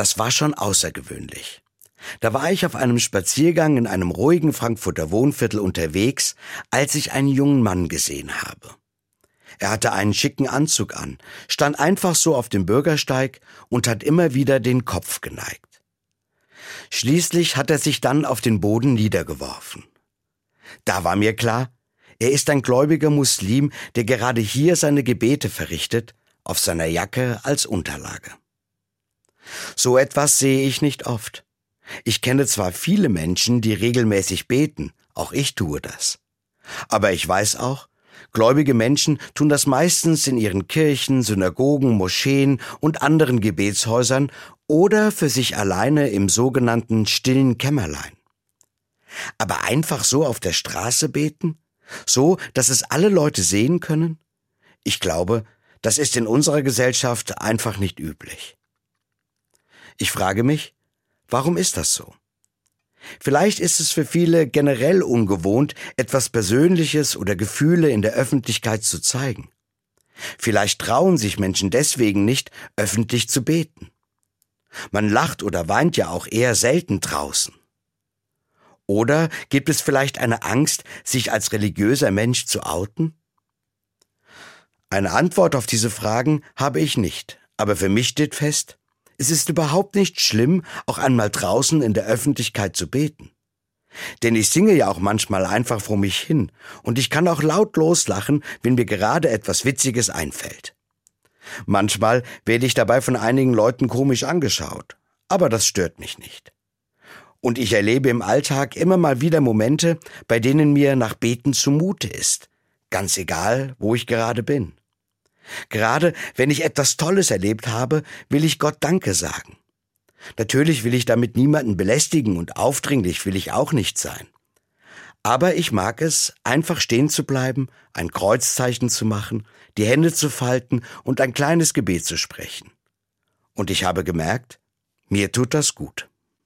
Das war schon außergewöhnlich. Da war ich auf einem Spaziergang in einem ruhigen Frankfurter Wohnviertel unterwegs, als ich einen jungen Mann gesehen habe. Er hatte einen schicken Anzug an, stand einfach so auf dem Bürgersteig und hat immer wieder den Kopf geneigt. Schließlich hat er sich dann auf den Boden niedergeworfen. Da war mir klar, er ist ein gläubiger Muslim, der gerade hier seine Gebete verrichtet, auf seiner Jacke als Unterlage. So etwas sehe ich nicht oft. Ich kenne zwar viele Menschen, die regelmäßig beten, auch ich tue das. Aber ich weiß auch, gläubige Menschen tun das meistens in ihren Kirchen, Synagogen, Moscheen und anderen Gebetshäusern oder für sich alleine im sogenannten stillen Kämmerlein. Aber einfach so auf der Straße beten? So, dass es alle Leute sehen können? Ich glaube, das ist in unserer Gesellschaft einfach nicht üblich. Ich frage mich, warum ist das so? Vielleicht ist es für viele generell ungewohnt, etwas Persönliches oder Gefühle in der Öffentlichkeit zu zeigen. Vielleicht trauen sich Menschen deswegen nicht, öffentlich zu beten. Man lacht oder weint ja auch eher selten draußen. Oder gibt es vielleicht eine Angst, sich als religiöser Mensch zu outen? Eine Antwort auf diese Fragen habe ich nicht, aber für mich steht fest, es ist überhaupt nicht schlimm, auch einmal draußen in der Öffentlichkeit zu beten. Denn ich singe ja auch manchmal einfach vor mich hin und ich kann auch laut loslachen, wenn mir gerade etwas Witziges einfällt. Manchmal werde ich dabei von einigen Leuten komisch angeschaut, aber das stört mich nicht. Und ich erlebe im Alltag immer mal wieder Momente, bei denen mir nach Beten zumute ist, ganz egal, wo ich gerade bin. Gerade wenn ich etwas Tolles erlebt habe, will ich Gott Danke sagen. Natürlich will ich damit niemanden belästigen und aufdringlich will ich auch nicht sein. Aber ich mag es, einfach stehen zu bleiben, ein Kreuzzeichen zu machen, die Hände zu falten und ein kleines Gebet zu sprechen. Und ich habe gemerkt, mir tut das gut.